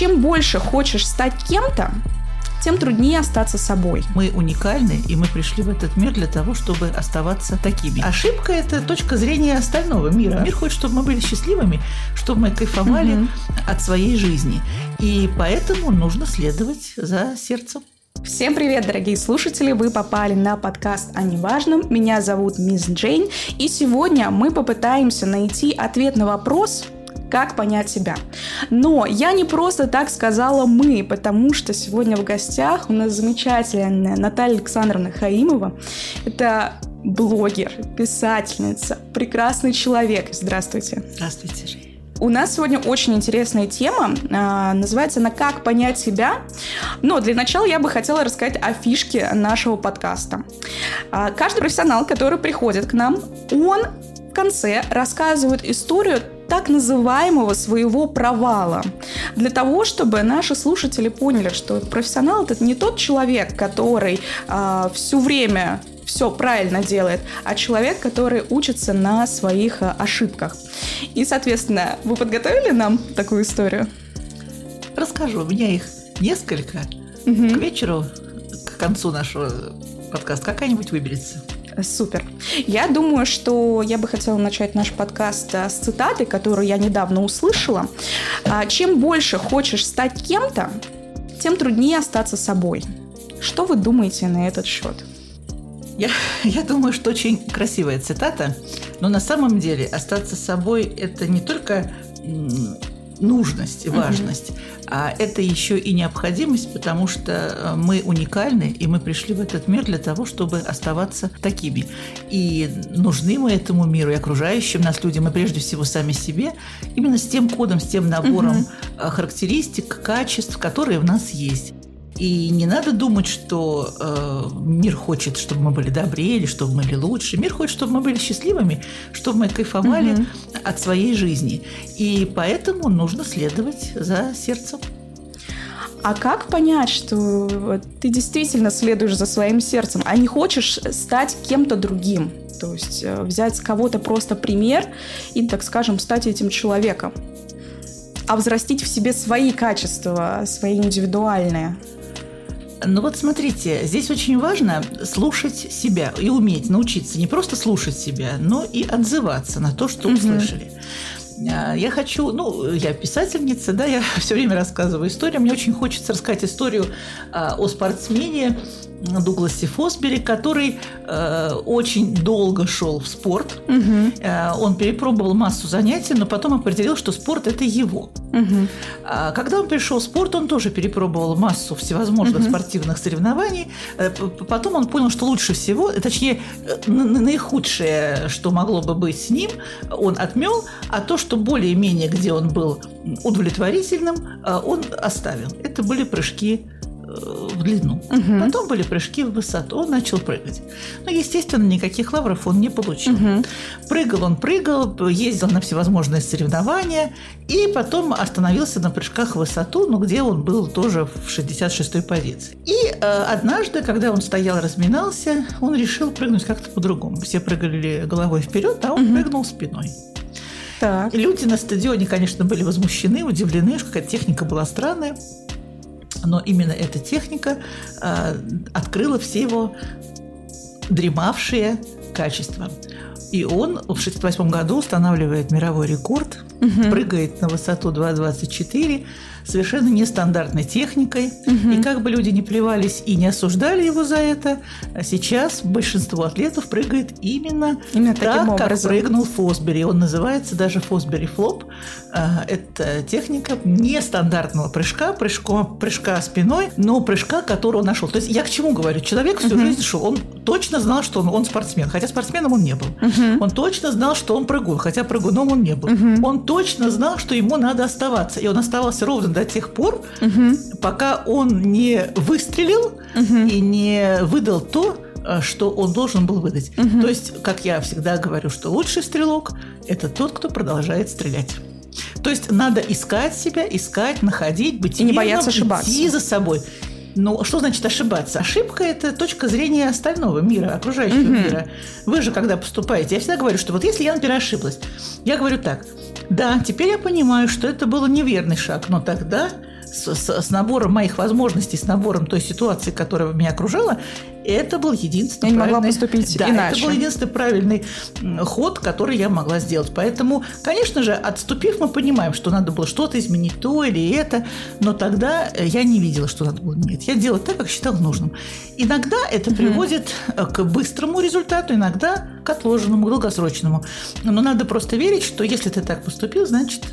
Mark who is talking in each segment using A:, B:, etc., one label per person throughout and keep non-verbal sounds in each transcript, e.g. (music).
A: чем больше хочешь стать кем-то, тем труднее остаться собой.
B: Мы уникальны, и мы пришли в этот мир для того, чтобы оставаться такими. Ошибка – это точка зрения остального мира. Мир хочет, чтобы мы были счастливыми, чтобы мы кайфовали угу. от своей жизни. И поэтому нужно следовать за сердцем.
A: Всем привет, дорогие слушатели! Вы попали на подкаст о неважном. Меня зовут Мисс Джейн. И сегодня мы попытаемся найти ответ на вопрос, как понять себя. Но я не просто так сказала «мы», потому что сегодня в гостях у нас замечательная Наталья Александровна Хаимова. Это блогер, писательница, прекрасный человек. Здравствуйте.
B: Здравствуйте, Жень.
A: У нас сегодня очень интересная тема. А, называется она «Как понять себя?». Но для начала я бы хотела рассказать о фишке нашего подкаста. А, каждый профессионал, который приходит к нам, он в конце рассказывает историю так называемого своего провала. Для того, чтобы наши слушатели поняли, что профессионал это не тот человек, который э, а, все время все правильно делает, а человек, который учится на своих э, ошибках. И, соответственно, вы подготовили нам такую историю?
B: Расскажу. У меня их несколько. Угу. К вечеру, к концу нашего подкаста, какая-нибудь выберется.
A: Супер. Я думаю, что я бы хотела начать наш подкаст э, с цитаты, которую я недавно услышала. А, Чем больше хочешь стать кем-то, тем труднее остаться собой. Что вы думаете на этот счет?
B: Я, (laughs) я думаю, что очень красивая цитата, но на самом деле остаться собой – это не только нужность важность, а это еще и необходимость, потому что э, мы уникальны, и мы пришли в этот мир для того, чтобы оставаться такими. И нужны мы этому миру и окружающим нас людям, и прежде всего сами себе, именно с тем кодом, с тем набором угу. характеристик, качеств, которые в нас есть. И не надо думать, что э, мир хочет, чтобы мы были добрее или чтобы мы были лучше. Мир хочет, чтобы мы были счастливыми, чтобы мы кайфовали угу. от своей жизни. И поэтому нужно следовать за сердцем.
A: А как понять, что ты действительно следуешь за своим сердцем, а не хочешь стать кем-то другим? То есть э, взять с кого-то просто пример и, так скажем, стать этим человеком. А взрастить в себе свои качества, свои индивидуальные.
B: Ну вот смотрите, здесь очень важно слушать себя и уметь научиться не просто слушать себя, но и отзываться на то, что услышали. А, я хочу, ну, я писательница, да, я (laughs) все время рассказываю историю. Мне очень хочется рассказать историю а, о спортсмене, Дугласе Фосбери, который э, очень долго шел в спорт. Угу. Э, он перепробовал массу занятий, но потом определил, что спорт это его. Угу. А когда он пришел в спорт, он тоже перепробовал массу всевозможных угу. спортивных соревнований. Э, потом он понял, что лучше всего, точнее, э, наихудшее, что могло бы быть с ним, он отмел, а то, что более-менее, где он был удовлетворительным, э, он оставил. Это были прыжки в длину. Угу. Потом были прыжки в высоту. Он начал прыгать. Но, естественно, никаких лавров он не получил. Угу. Прыгал он, прыгал, ездил на всевозможные соревнования и потом остановился на прыжках в высоту, ну, где он был тоже в 66-й позиции. И э, однажды, когда он стоял, разминался, он решил прыгнуть как-то по-другому. Все прыгали головой вперед, а он угу. прыгнул спиной. Так. Люди на стадионе, конечно, были возмущены, удивлены, что какая-то техника была странная но именно эта техника э, открыла все его дремавшие качества. И он в 1968 году устанавливает мировой рекорд, угу. прыгает на высоту 2,24 совершенно нестандартной техникой. Угу. И как бы люди не плевались и не осуждали его за это, сейчас большинство атлетов прыгает именно, именно так, как образом. прыгнул Фосбери. Он называется даже Фосбери флоп. А, это техника нестандартного прыжка, прыжка, прыжка спиной, но прыжка, который он нашел. То есть я к чему говорю? Человек всю угу. жизнь шел, он точно знал, что он, он спортсмен, хотя спортсменом он не был. Угу. Он точно знал, что он прыгун, хотя прыгуном он не был. Угу. Он точно знал, что ему надо оставаться, и он оставался ровно до тех пор, угу. пока он не выстрелил угу. и не выдал то, э, что он должен был выдать. Угу. То есть, как я всегда говорю, что лучший стрелок – это тот, кто продолжает стрелять. То есть надо искать себя, искать, находить, быть
A: и не бояться ошибаться.
B: идти за собой. Ну, что значит ошибаться? Ошибка – это точка зрения остального мира, окружающего угу. мира. Вы же, когда поступаете, я всегда говорю, что вот если я, например, ошиблась, я говорю так – да, теперь я понимаю, что это был неверный шаг, но тогда с, с, с набором моих возможностей, с набором той ситуации, которая меня окружала, это был единственный
A: я
B: правильный...
A: могла поступить
B: да,
A: иначе.
B: это был единственный правильный ход, который я могла сделать. Поэтому, конечно же, отступив, мы понимаем, что надо было что-то изменить, то или это, но тогда э, я не видела, что надо было менять. Я делала так, как считала нужным. Иногда это угу. приводит э, к быстрому результату, иногда к отложенному, к долгосрочному. Но надо просто верить, что если ты так поступил, значит,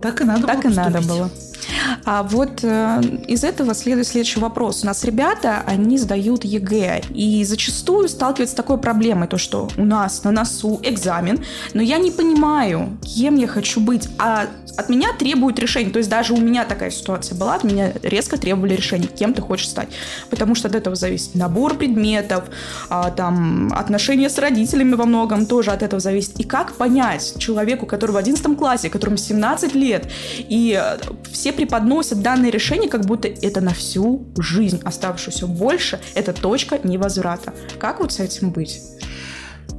B: так и надо
A: так
B: было
A: и надо было. А вот э, из этого следует следующий вопрос. У нас ребята, они сдают ЕГЭ, и зачастую сталкиваются с такой проблемой, то что у нас на носу экзамен, но я не понимаю, кем я хочу быть, а от меня требуют решения. То есть даже у меня такая ситуация была, от меня резко требовали решения, кем ты хочешь стать. Потому что от этого зависит набор предметов, а, там, отношения с родителями во многом тоже от этого зависит. И как понять человеку, который в 11 классе, которому 17 лет, и э, все преподносят данное решение, как будто это на всю жизнь, оставшуюся больше, это точка невозврата. Как вот с этим быть?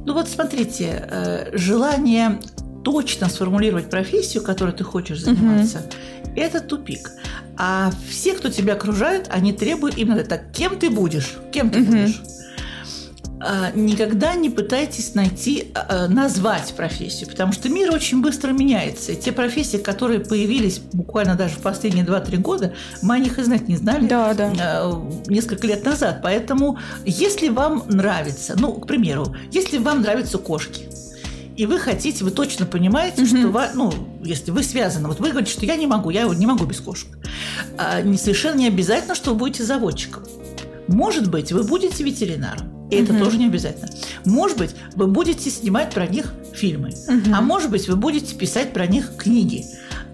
B: Ну вот смотрите, э, желание точно сформулировать профессию, которой ты хочешь заниматься, угу. это тупик. А все, кто тебя окружает, они требуют именно так. Кем ты будешь? Кем ты угу. будешь? А, никогда не пытайтесь найти, а, назвать профессию, потому что мир очень быстро меняется. И те профессии, которые появились буквально даже в последние 2-3 года, мы о них и знать не знали
A: да, да.
B: А, несколько лет назад. Поэтому, если вам нравится, ну, к примеру, если вам нравятся кошки, и вы хотите, вы точно понимаете, mm-hmm. что вы, ну, если вы связаны, вот вы говорите, что я не могу, я не могу без кошек. А, не совершенно не обязательно, что вы будете заводчиком. Может быть, вы будете ветеринаром. И mm-hmm. это тоже не обязательно. Может быть, вы будете снимать про них фильмы. Mm-hmm. А может быть, вы будете писать про них книги.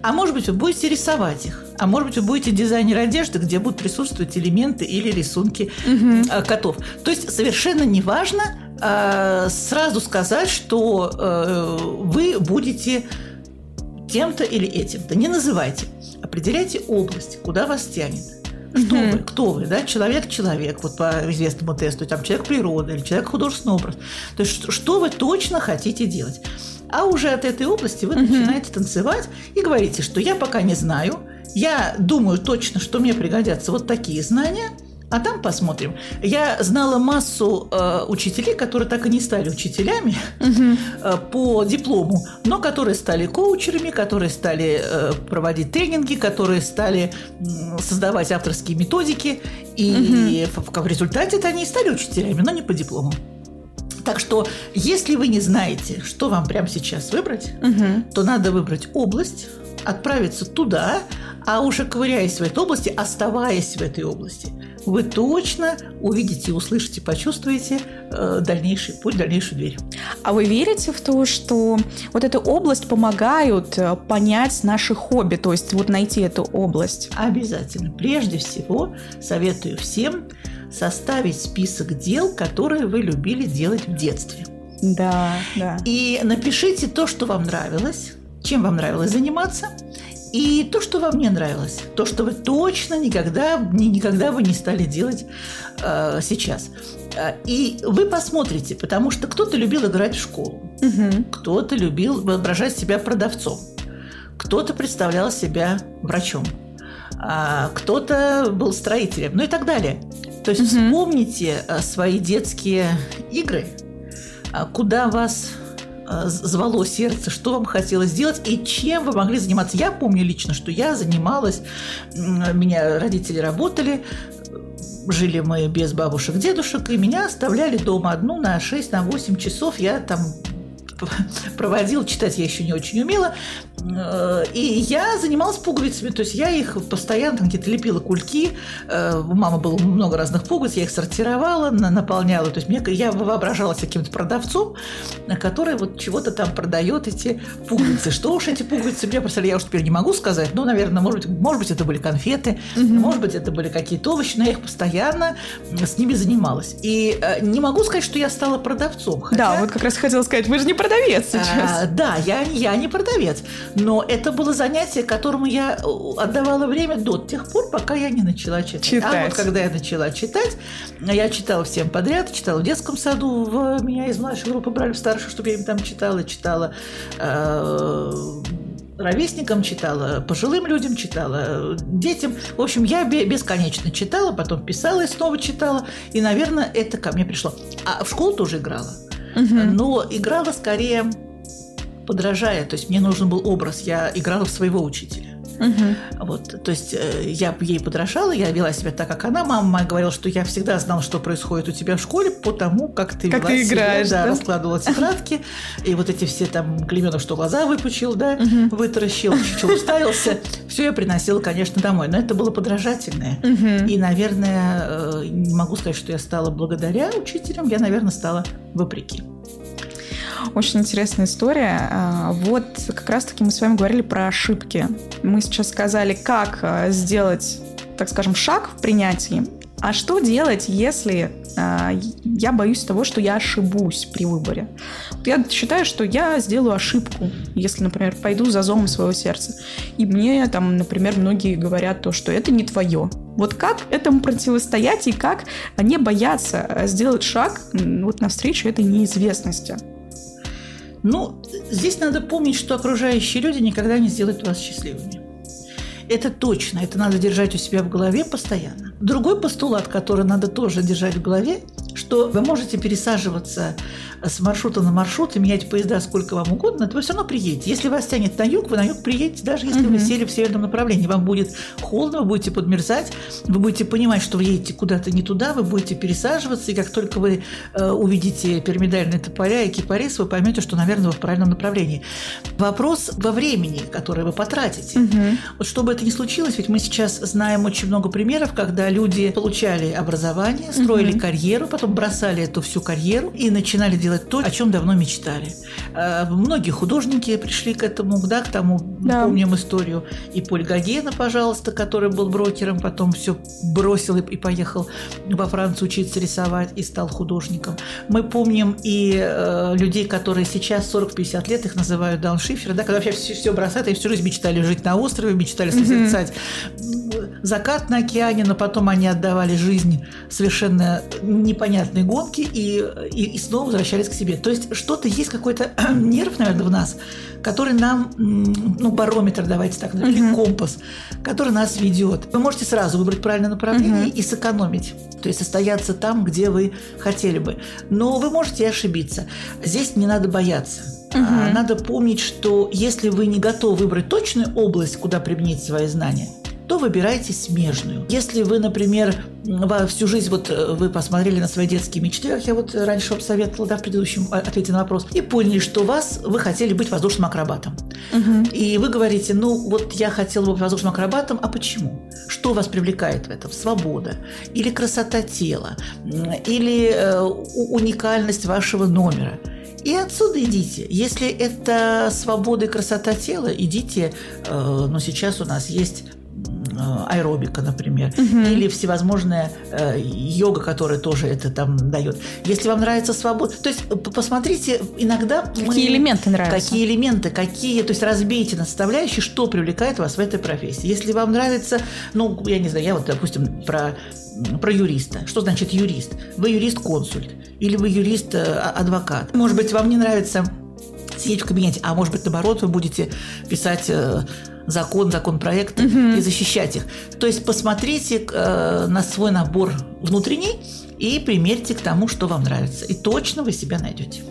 B: А может быть, вы будете рисовать их. А может быть, вы будете дизайнер одежды, где будут присутствовать элементы или рисунки mm-hmm. котов. То есть совершенно неважно, Э, сразу сказать, что э, вы будете тем-то или этим-то. Не называйте. Определяйте область, куда вас тянет. Что mm-hmm. вы, кто вы, да, человек-человек, вот по известному тесту, там человек природы или человек художественный образ. То есть что, что вы точно хотите делать. А уже от этой области вы mm-hmm. начинаете танцевать и говорите, что я пока не знаю, я думаю точно, что мне пригодятся вот такие знания – а там посмотрим. Я знала массу э, учителей, которые так и не стали учителями угу. э, по диплому, но которые стали коучерами, которые стали э, проводить тренинги, которые стали э, создавать авторские методики. И угу. в, в, результате они и стали учителями, но не по диплому. Так что, если вы не знаете, что вам прямо сейчас выбрать, угу. то надо выбрать область, отправиться туда, а уже ковыряясь в этой области, оставаясь в этой области, вы точно увидите, услышите, почувствуете э, дальнейший путь, дальнейшую дверь.
A: А вы верите в то, что вот эта область помогают э, понять наши хобби, то есть вот найти эту область?
B: Обязательно. Прежде всего советую всем составить список дел, которые вы любили делать в детстве.
A: Да, да.
B: И напишите то, что вам нравилось, чем вам нравилось заниматься, и то, что вам не нравилось, то, что вы точно никогда, никогда вы не стали делать э, сейчас. Э, и вы посмотрите, потому что кто-то любил играть в школу, угу. кто-то любил воображать себя продавцом, кто-то представлял себя врачом, а кто-то был строителем, ну и так далее. То есть угу. вспомните э, свои детские игры, э, куда вас звало сердце, что вам хотелось сделать и чем вы могли заниматься. Я помню лично, что я занималась, меня родители работали, жили мы без бабушек, дедушек, и меня оставляли дома одну на 6, на 8 часов. Я там (laughs) проводила, читать я еще не очень умела. Э, и я занималась пуговицами, то есть я их постоянно там где-то лепила кульки. Э, у мамы было много разных пуговиц, я их сортировала, наполняла. То есть мне, я воображалась каким-то продавцом, который вот чего-то там продает эти пуговицы. Что уж эти пуговицы мне представляли, я уж теперь не могу сказать. Ну, наверное, может быть, может быть это были конфеты, угу. может быть, это были какие-то овощи, но я их постоянно с ними занималась. И э, не могу сказать, что я стала продавцом.
A: Хотя... Да, вот как раз хотела сказать, вы же не продавец сейчас. А,
B: да, я, я не продавец. Но это было занятие, которому я э, отдавала время до тех пор, пока я не начала читать. читать. А вот когда я начала читать, я читала всем подряд, читала в детском саду, в меня из младшей группы брали в старшую, чтобы я им там читала, читала э, ровесникам, читала пожилым людям, читала детям. В общем, я бесконечно читала, потом писала и снова читала. И, наверное, это ко мне пришло. А в школу тоже играла. Угу. Но играла скорее подражая. То есть мне нужен был образ. Я играла в своего учителя. Угу. Вот, то есть э, я ей подражала, я вела себя так, как она. Мама моя говорила, что я всегда знала, что происходит у тебя в школе, потому как ты
A: как
B: вела
A: ты
B: себя,
A: играешь,
B: да,
A: да?
B: раскладывала тетрадки, и вот эти все там Клеменов, что глаза выпучил, да, угу. вытаращил, чуть уставился, все я приносила, конечно, домой. Но это было подражательное. Угу. И, наверное, э, не могу сказать, что я стала благодаря учителям, я, наверное, стала вопреки.
A: Очень интересная история. А, вот как раз-таки мы с вами говорили про ошибки. Мы сейчас сказали, как а, сделать, так скажем, шаг в принятии. А что делать, если э, я боюсь того, что я ошибусь при выборе? Я считаю, что я сделаю ошибку, если, например, пойду за зовом своего сердца. И мне там, например, многие говорят то, что это не твое. Вот как этому противостоять и как не бояться сделать шаг вот навстречу этой неизвестности?
B: Ну, здесь надо помнить, что окружающие люди никогда не сделают вас счастливыми. Это точно, это надо держать у себя в голове постоянно. Другой постулат, который надо тоже держать в голове, что вы можете пересаживаться с маршрута на маршрут и менять поезда сколько вам угодно, то вы все равно приедете. Если вас тянет на юг, вы на юг приедете, даже если угу. вы сели в северном направлении. Вам будет холодно, вы будете подмерзать, вы будете понимать, что вы едете куда-то не туда, вы будете пересаживаться, и как только вы э, увидите пирамидальные тополя и кипарис, вы поймете, что, наверное, вы в правильном направлении. Вопрос во времени, которое вы потратите. Угу. Вот чтобы это не случилось, ведь мы сейчас знаем очень много примеров, когда люди получали образование, строили угу. карьеру, потом бросали эту всю карьеру и начинали делать то, о чем давно мечтали. Э, многие художники пришли к этому, да, к тому, да. помним историю и Поль Гогена, пожалуйста, который был брокером, потом все бросил и, поехал во Францию учиться рисовать и стал художником. Мы помним и э, людей, которые сейчас 40-50 лет, их называют дауншиферы, да, когда вообще все, все бросают, и всю жизнь мечтали жить на острове, мечтали созерцать mm-hmm. закат на океане, но потом они отдавали жизнь совершенно непонятной гонке и, и, и снова возвращались возвращались к себе. То есть что-то есть какой-то (clears throat) нерв, наверное, в нас, который нам, ну, барометр, давайте так, или uh-huh. компас, который нас ведет. Вы можете сразу выбрать правильное направление uh-huh. и сэкономить, то есть состояться там, где вы хотели бы. Но вы можете и ошибиться. Здесь не надо бояться. Uh-huh. Надо помнить, что если вы не готовы выбрать точную область, куда применить свои знания, то выбирайте смежную. Если вы, например, всю жизнь вот э, вы посмотрели на свои детские мечты, как я вот раньше вам советовала, да, в предыдущем а, ответе на вопрос, и поняли, что вас, вы хотели быть воздушным акробатом. Угу. И вы говорите, ну вот я хотела бы быть воздушным акробатом, а почему? Что вас привлекает в этом? Свобода? Или красота тела? Или э, уникальность вашего номера? И отсюда идите. Если это свобода и красота тела, идите. Э, но сейчас у нас есть Э, аэробика, например, угу. или всевозможная э, йога, которая тоже это там дает. Если вам нравится свобода, то есть посмотрите, иногда
A: какие мы, элементы нравятся,
B: какие элементы, какие, то есть разбейте на составляющие, что привлекает вас в этой профессии. Если вам нравится, ну я не знаю, я вот допустим про про юриста. Что значит юрист? Вы юрист-консульт или вы юрист-адвокат. Может быть, вам не нравится сидеть в кабинете, а может быть, наоборот, вы будете писать э, закон, законопроект угу. и защищать их. То есть посмотрите э, на свой набор внутренний и примерьте к тому, что вам нравится. И точно вы себя найдете.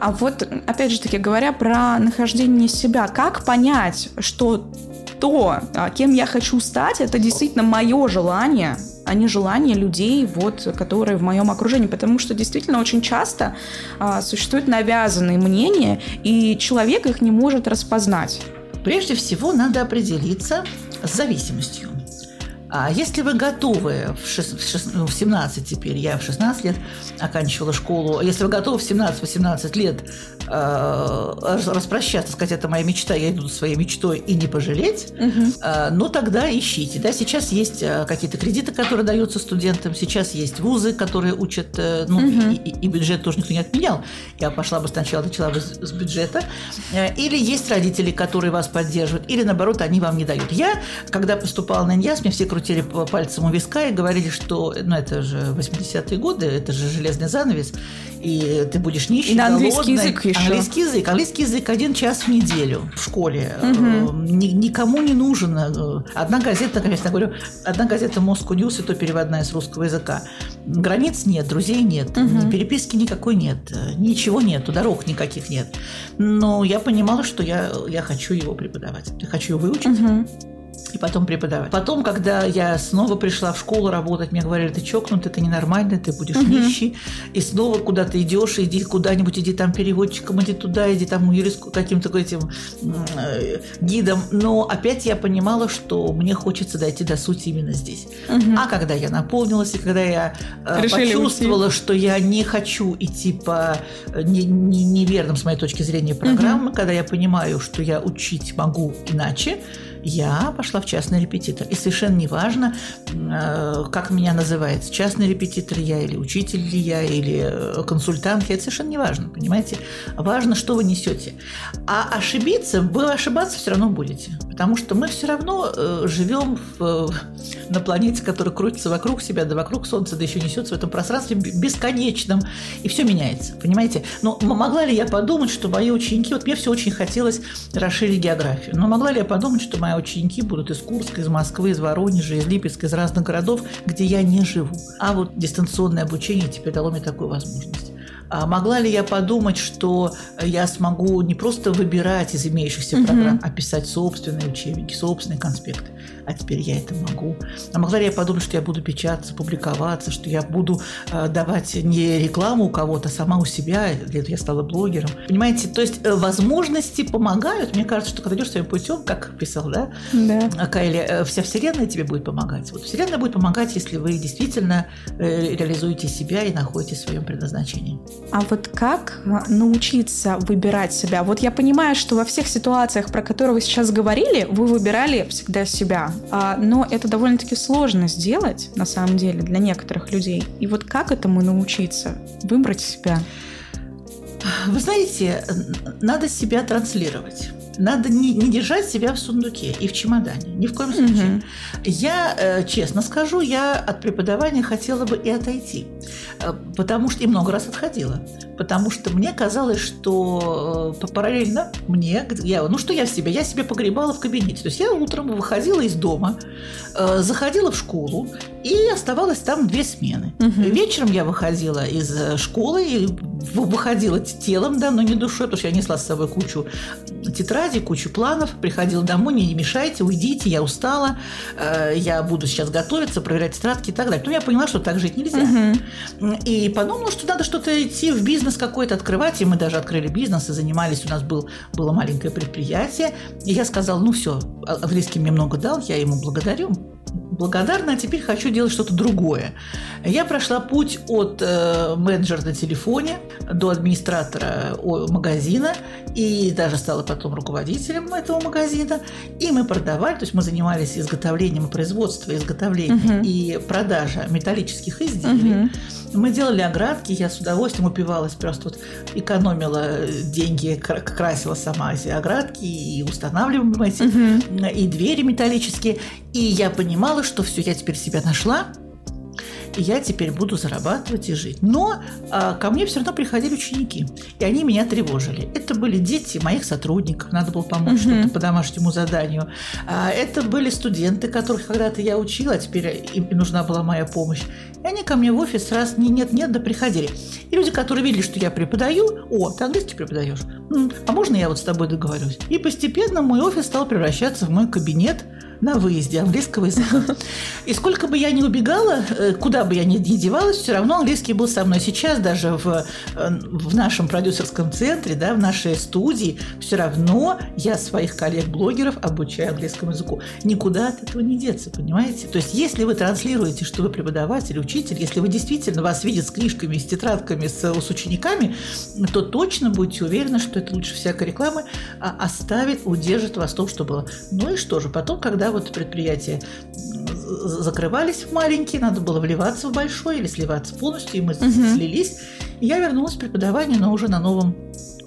A: А вот, опять же таки, говоря про нахождение себя, как понять, что то, а, кем я хочу стать, это действительно мое желание, а не желание людей, вот, которые в моем окружении. Потому что действительно очень часто а, существуют навязанные мнения, и человек их не может распознать.
B: Прежде всего надо определиться с зависимостью. А если вы готовы в, 6, в, 6, ну, в 17 теперь, я в 16 лет оканчивала школу, если вы готовы в 17-18 лет э, распрощаться, сказать, это моя мечта, я иду своей мечтой и не пожалеть, угу. э, ну тогда ищите. Да? Сейчас есть э, какие-то кредиты, которые даются студентам, сейчас есть вузы, которые учат, э, ну угу. и, и, бюджет тоже никто не отменял. Я пошла бы сначала, начала бы с, с бюджета. Э, или есть родители, которые вас поддерживают, или наоборот, они вам не дают. Я, когда поступала на НЯС, мне все крутили пальцем у виска и говорили, что, ну, это же 80-е годы, это же железный занавес, и ты будешь нищий,
A: И на английский
B: голодный.
A: язык еще.
B: Английский язык. Английский язык один час в неделю в школе. Э, ни- никому не нужен. э, Одна газета, конечно, говорю, одна газета Moscow News, и то переводная с русского языка. Границ нет, друзей нет, ни переписки никакой нет, э, ничего нету, дорог никаких нет. Но я понимала, что я, я хочу его преподавать. Я хочу его выучить и потом преподавать. Потом, когда я снова пришла в школу работать, мне говорили, ты чокнутый, ты ненормальный, ты будешь нищий. И снова куда ты идешь, иди куда-нибудь, иди там переводчиком, иди туда, иди там юрист, каким-то этим э, гидом. Но опять я понимала, что мне хочется дойти до сути именно здесь. А когда я наполнилась, и когда я э,
A: Решили
B: почувствовала, что я не хочу идти по э, не- не- неверным, с моей точки зрения, программам, когда я понимаю, что я учить могу иначе, я пошла в частный репетитор. И совершенно неважно, э, как меня называется, частный репетитор я или учитель ли я, или э, консультант я, это совершенно неважно, понимаете? Важно, что вы несете. А ошибиться, вы ошибаться все равно будете. Потому что мы все равно э, живем в, э, на планете, которая крутится вокруг себя, да вокруг Солнца, да еще несется в этом пространстве бесконечном. И все меняется, понимаете? Но могла ли я подумать, что мои ученики... Вот мне все очень хотелось расширить географию. Но могла ли я подумать, что мои ученики будут из Курска, из Москвы, из Воронежа, из Липецка, из разных городов, где я не живу? А вот дистанционное обучение теперь дало мне такую возможность. А могла ли я подумать, что я смогу не просто выбирать из имеющихся программ, а писать собственные учебники, собственные конспекты? А теперь я это могу. А могла ли я подумать, что я буду печататься, публиковаться, что я буду э, давать не рекламу у кого-то, а сама у себя? Для этого я стала блогером. Понимаете, то есть э, возможности помогают. Мне кажется, что когда идешь своим путем, как писал, да,
A: Да.
B: а, Кайли, э, вся Вселенная тебе будет помогать. Вот Вселенная будет помогать, если вы действительно э, реализуете себя и находите в своем предназначении.
A: А вот как э, научиться выбирать себя? Вот я понимаю, что во всех ситуациях, про которые вы сейчас говорили, вы выбирали всегда себя. А, но это довольно-таки сложно сделать, на самом деле, для некоторых людей. И вот как этому научиться? Выбрать себя?
B: Вы знаете, надо себя транслировать. Надо не, не держать себя в сундуке и в чемодане. Ни в коем случае.
A: Мгм.
B: Я, э, честно скажу, я от преподавания хотела бы и отойти. Э, Потому что и много раз отходила. Потому что мне казалось, что э, параллельно мне, я, ну что я в себе, я себе погребала в кабинете. То есть я утром выходила из дома, заходила в школу и оставалась там две смены.
A: Мгм.
B: Вечером я выходила из школы и выходила телом, да, но не душой, потому что я несла с собой кучу тетрадей, кучу планов, приходила домой, не, не мешайте, уйдите, я устала, э, я буду сейчас готовиться, проверять тетрадки и так далее. Но я поняла, что так жить нельзя.
A: Мгм.
B: И подумала, что надо что-то идти в бизнес какой-то открывать. И мы даже открыли бизнес и занимались. У нас был, было маленькое предприятие. И я сказала, ну все, английский мне много дал, я ему благодарю. Благодарна, а теперь хочу делать что-то другое. Я прошла путь от э, менеджера на телефоне до администратора магазина и даже стала потом руководителем этого магазина. И мы продавали, то есть мы занимались изготовлением и производством, изготовлением
A: Мгм.
B: и продажа металлических изделий.
A: Мгм.
B: Мы делали оградки, я с удовольствием упивалась, просто вот экономила деньги, кра- красила сама эти оградки и устанавливаем эти,
A: Мгм.
B: и двери металлические. И я понимала, что все, я теперь себя нашла, и я теперь буду зарабатывать и жить. Но а, ко мне все равно приходили ученики, и они меня тревожили. Это были дети моих сотрудников, надо было помочь
A: Мгм.
B: что-то по домашнему заданию. А, это были студенты, которых когда-то я учила, а теперь им нужна была моя помощь. И они ко мне в офис раз не нет, нет, да приходили. И люди, которые видели, что я преподаю, о, ты английский преподаешь? А можно я вот с тобой договорюсь? И постепенно мой офис стал превращаться в мой кабинет на выезде английского языка. И сколько бы я ни убегала, э, куда бы я ни ни девалась, все равно английский был со мной. Сейчас даже в, э, в нашем продюсерском центре, да, в нашей студии, все равно я своих коллег-блогеров обучаю английскому языку. Никуда от этого не деться, понимаете? То есть если вы транслируете, что вы преподаватель, учитель, если вы действительно вас видят с книжками, с тетрадками, с, с учениками, то точно будете уверены, что это лучше всякой рекламы а, оставит, удержит вас в том, что было. Ну и что же, потом, когда вот предприятия закрывались в маленькие, надо было вливаться в большой или сливаться полностью, и мы
A: Мгм.
B: слились. И я вернулась в преподавание, но уже на новом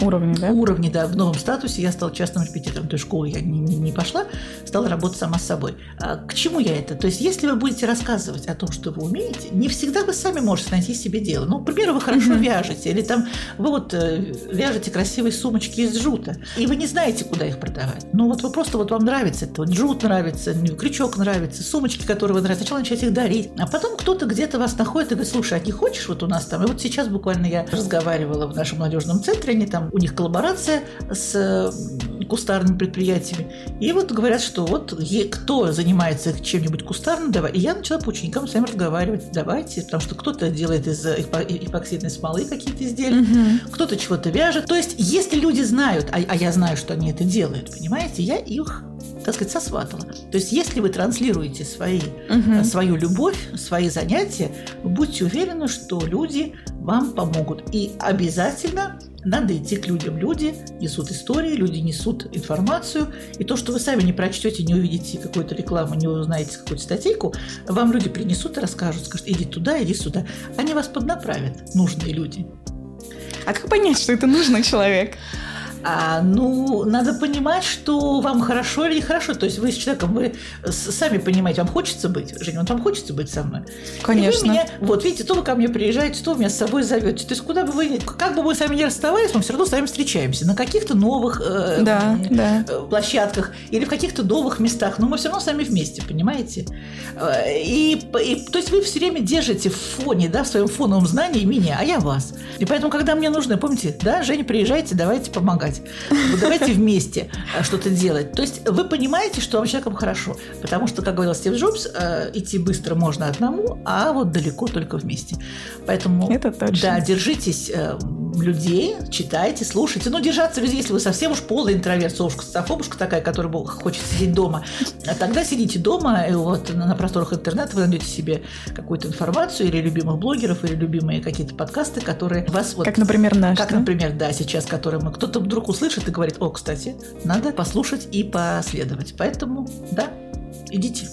A: уровне, да?
B: Уровне, да, в новом статусе. Я стала частным репетитором той школы, я не, не, не пошла, стала работать сама с собой. А к чему я это? То есть, если вы будете рассказывать о том, что вы умеете, не всегда вы сами можете найти себе дело. Ну, к примеру, вы хорошо uh-huh. вяжете, или там вы вот э, вяжете красивые сумочки из джута, и вы не знаете, куда их продавать. Ну, вот вы просто, вот вам нравится это, вот джут нравится, крючок нравится, сумочки, которые вы нравятся, сначала начать их дарить, а потом кто-то где-то вас находит и говорит, слушай, а не хочешь вот у нас там? И вот сейчас буквально я разговаривала в нашем молодежном центре, они там, у них коллаборация с кустарными предприятиями. И вот говорят, что вот кто занимается чем-нибудь кустарным, давай. И я начала по ученикам с вами разговаривать. Давайте, потому что кто-то делает из эпоксидной смолы какие-то изделия, угу. кто-то чего-то вяжет. То есть, если люди знают, а, а я знаю, что они это делают, понимаете, я их так сказать, сосватала. То есть, если вы транслируете свои, угу. свою любовь, свои занятия, будьте уверены, что люди вам помогут. И обязательно надо идти к людям. Люди несут истории, люди несут информацию. И то, что вы сами не прочтете, не увидите какую-то рекламу, не узнаете какую-то статейку, вам люди принесут и расскажут, скажут, иди туда, иди сюда. Они вас поднаправят, нужные люди.
A: А как понять, что это нужный человек?
B: А, ну, надо понимать, что вам хорошо или нехорошо. То есть вы с человеком, вы сами понимаете, вам хочется быть. Женя, вот вам хочется быть со мной.
A: Конечно.
B: И вы меня, вот видите, то вы ко мне приезжаете, то вы меня с собой зовете. То есть куда бы вы, как бы мы с вами не расставались, мы все равно с вами встречаемся на каких-то новых э,
A: да,
B: э,
A: да.
B: площадках или в каких-то новых местах. Но мы все равно с вами вместе, понимаете? Э, и, и то есть вы все время держите в фоне, да, в своем фоновом знании меня, а я вас. И поэтому, когда мне нужно, помните, да, Женя, приезжайте, давайте помогать помогать. Вот давайте вместе э, что-то делать. То есть вы понимаете, что вам человеком хорошо. Потому что, как говорил Стив Джобс, э, идти быстро можно одному, а вот далеко только вместе. Поэтому
A: Это точно.
B: да, держитесь э, людей, читайте, слушайте. Ну, держаться везде, если вы совсем уж полный интроверт, совушка, софобушка такая, которая хочет сидеть дома, тогда сидите дома, и вот на просторах интернета вы найдете себе какую-то информацию или любимых блогеров, или любимые какие-то подкасты, которые вас вот...
A: Как, например, наш.
B: Как, да? например, да, сейчас, которые мы... Кто-то вдруг услышит и говорит, о, кстати, надо послушать и последовать. Поэтому, да, идите.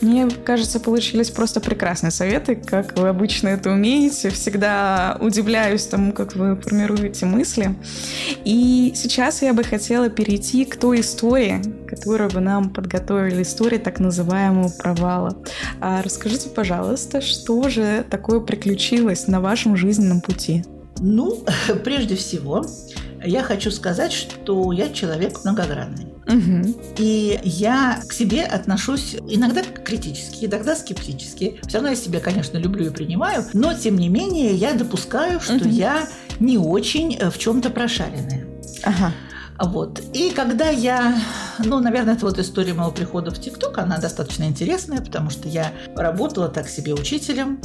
A: Мне кажется, получились просто прекрасные советы, как вы обычно это умеете. Всегда удивляюсь тому, как вы формируете мысли. И сейчас я бы хотела перейти к той истории, которую вы нам подготовили, истории так называемого провала. А расскажите, пожалуйста, что же такое приключилось на вашем жизненном пути?
B: Ну, (laughs) прежде всего, я хочу сказать, что я человек многогранный.
A: Угу.
B: И я к себе отношусь иногда критически, иногда скептически. Все равно я себя, конечно, люблю и принимаю, но тем не менее я допускаю, что угу. я не очень э, в чем-то прошаренная.
A: Ага.
B: Вот. И когда я, ну, наверное, это вот история моего прихода в ТикТок, она достаточно интересная, потому что я работала так себе учителем,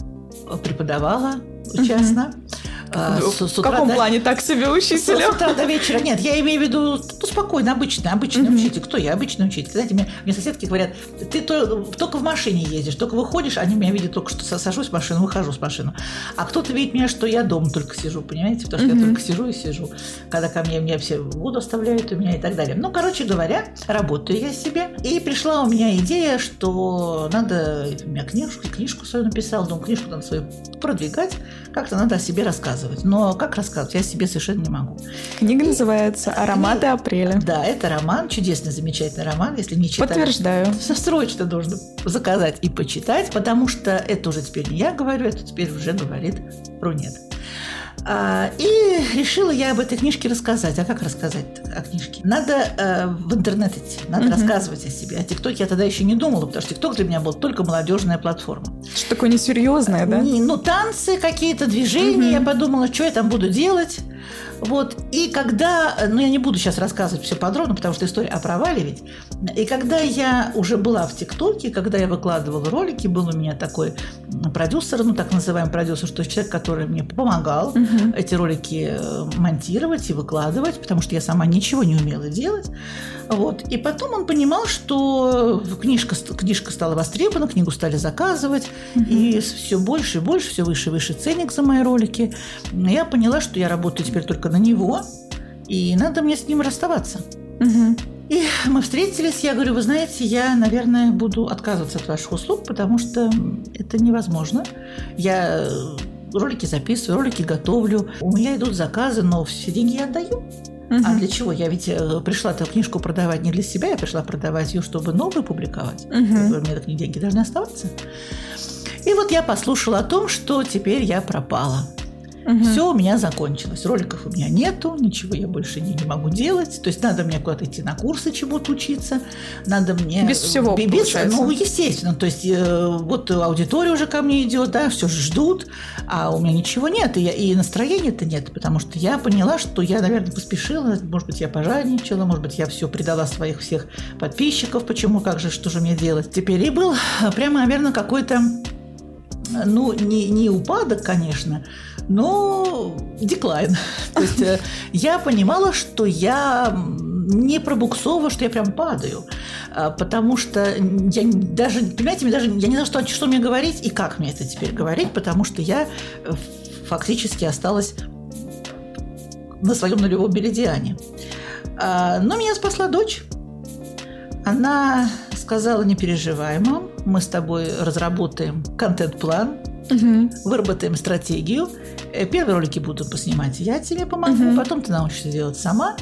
B: преподавала частно. Угу.
A: А, с, с в каком до... плане так себе учителем?
B: С, с утра до вечера. Нет, я имею в виду, ну, спокойно, обычный, обычный mm-hmm. учитель. Кто я? Обычный учитель. Знаете, мне, мне соседки говорят, ты то, только в машине ездишь, только выходишь, они меня видят только, что сажусь в машину, выхожу с машины. А кто-то видит меня, что я дома только сижу, понимаете? Потому что mm-hmm. я только сижу и сижу. Когда ко мне, меня все воду оставляют у меня и так далее. Ну, короче говоря, работаю я себе. И пришла у меня идея, что надо... У меня книжку, книжку свою написал, думаю, книжку надо свою продвигать, как-то надо о себе рассказывать. Но как рассказывать, я себе совершенно не могу.
A: Книга называется «Ароматы книга, апреля».
B: Да, это роман, чудесный, замечательный роман. Если не читали,
A: Подтверждаю.
B: Срочно нужно заказать и почитать, потому что это уже теперь не я говорю, это теперь уже говорит Рунет. А, и решила я об этой книжке рассказать. А как рассказать о книжке? Надо э, в интернет идти, надо угу. рассказывать о себе. О ТикТоке я тогда еще не думала, потому что ТикТок для меня был только молодежная платформа.
A: Что такое несерьезное, да?
B: Не, ну, танцы, какие-то движения. Угу. Я подумала, что я там буду делать. Вот. И когда, ну я не буду сейчас рассказывать все подробно, потому что история о провале ведь. И когда я уже была в ТикТоке, когда я выкладывала ролики, был у меня такой продюсер, ну так называемый продюсер, то есть человек, который мне помогал угу. эти ролики э, монтировать и выкладывать, потому что я сама ничего не умела делать. Вот. И потом он понимал, что книжка, книжка стала востребована, книгу стали заказывать, угу. и все больше и больше, все выше и выше ценник за мои ролики. Я поняла, что я работаю теперь только на него, и надо мне с ним расставаться.
A: Угу.
B: И мы встретились, я говорю, вы знаете, я, наверное, буду отказываться от ваших услуг, потому что это невозможно. Я ролики записываю, ролики готовлю. У меня идут заказы, но все деньги я отдаю. Угу. А для чего? Я ведь э, пришла эту книжку продавать не для себя, я пришла продавать ее, чтобы новую публиковать. Угу. У меня такие деньги должны оставаться. И вот я послушала о том, что теперь я пропала. Угу. Все у меня закончилось. Роликов у меня нету, ничего я больше не, не могу делать. То есть надо мне куда-то идти на курсы чему-то учиться. Надо мне...
A: Без всего, без, получается.
B: Ну, естественно. То есть э, вот аудитория уже ко мне идет, да, все ждут, а у меня ничего нет. И, я, и настроения-то нет, потому что я поняла, что я, наверное, поспешила. Может быть, я пожадничала, может быть, я все предала своих всех подписчиков. Почему, как же, что же мне делать теперь? И был прямо, наверное, какой-то ну, не, не упадок, конечно, но деклайн. (laughs) То есть э, я понимала, что я не пробуксовываю, что я прям падаю. А, потому что я даже, понимаете, даже, я не знаю, что, что мне говорить и как мне это теперь говорить, потому что я э, фактически осталась на своем нулевом меридиане. А, но меня спасла дочь. Она сказала, не переживай, мам, мы с тобой разработаем контент-план, угу. выработаем стратегию. Э, первые ролики буду поснимать, я тебе помогу, угу. потом ты научишься делать сама.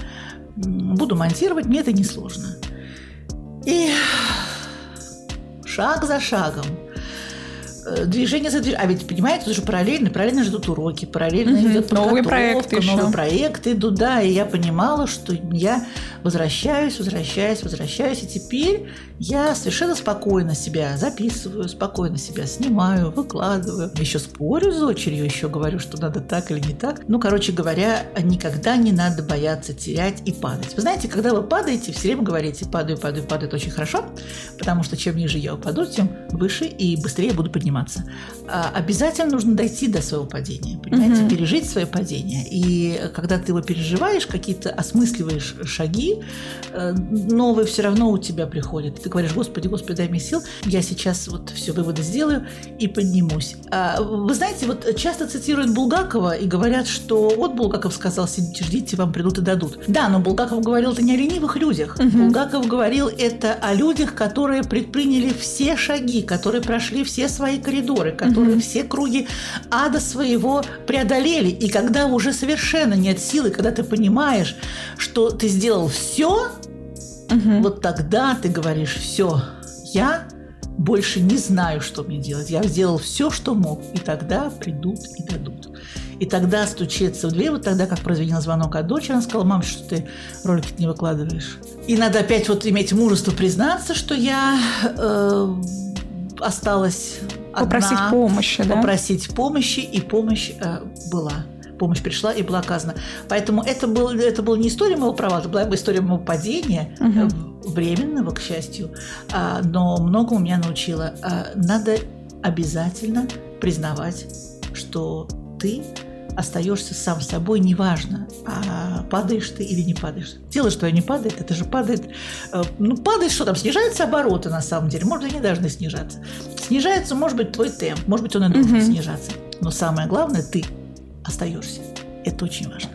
B: Буду монтировать, мне это несложно. И шаг за шагом движение за движением. А ведь, понимаете, это же параллельно, параллельно ждут уроки, параллельно угу. идет
A: новые проекты
B: новые еще. проекты идут, да, и я понимала, что я возвращаюсь, возвращаюсь, возвращаюсь, и теперь я совершенно спокойно себя записываю, спокойно себя снимаю, выкладываю. Еще спорю с дочерью, еще говорю, что надо так или не так. Ну, короче говоря, никогда не надо бояться терять и падать. Вы знаете, когда вы падаете, все время говорите, падаю, падаю, падаю, это очень хорошо, потому что чем ниже я упаду, тем выше и быстрее буду подниматься заниматься, а обязательно нужно дойти до своего падения, понимаете, угу. пережить свое падение. И когда ты его переживаешь, какие-то осмысливаешь шаги, э, новые все равно у тебя приходят. Ты говоришь, Господи, Господи, дай мне сил, я сейчас вот все выводы сделаю и поднимусь. А вы знаете, вот часто цитируют Булгакова и говорят, что вот Булгаков сказал, сидите, ждите, вам придут и дадут. Да, но Булгаков говорил это не о ленивых людях. Угу. Булгаков говорил это о людях, которые предприняли все шаги, которые прошли все свои коридоры, которые угу. все круги ада своего преодолели. И когда уже совершенно нет силы, когда ты понимаешь, что ты сделал все, угу. вот тогда ты говоришь, все, я больше не знаю, что мне делать. Я сделал все, что мог, и тогда придут и дадут. И тогда стучится в дверь, вот тогда, как прозвенел звонок от дочери, она сказала, мам, что ты ролики не выкладываешь. И надо опять вот иметь мужество признаться, что я э, осталась
A: Попросить
B: одна,
A: помощи, да?
B: Попросить помощи, и помощь э, была помощь пришла и была оказана. Поэтому это, был, это была не история моего провала, это была история моего падения, угу. временного, к счастью, а, но много у меня научила. А, надо обязательно признавать, что ты остаешься сам собой, неважно, а падаешь ты или не падаешь. Тело, что не падает, это же падает, э, ну, падает, что там, снижаются обороты на самом деле, может не должны снижаться. Снижается, может быть, твой темп, может быть, он и должен угу. снижаться. Но самое главное, ты остаешься. Это очень важно.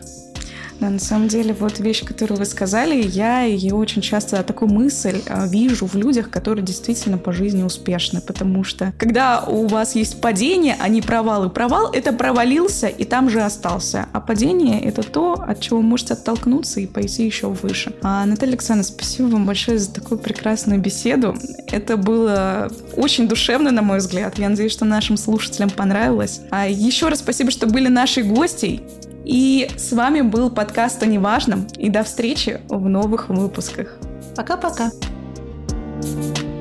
A: Да, на самом деле, вот вещь, которую вы сказали, я ее очень часто такую мысль а, вижу в людях, которые действительно по жизни успешны, потому что когда у вас есть падение, а не провал, и провал — это провалился и там же остался, а падение — это то, от чего вы можете оттолкнуться и пойти еще выше. А, Наталья Александровна, спасибо вам большое за такую прекрасную беседу. Это было очень душевно, на мой взгляд. Я надеюсь, что нашим слушателям понравилось. А еще раз спасибо, что были нашей гостей. И с вами был подкаст «О неважном». И до встречи в новых выпусках.
B: Пока-пока. thank you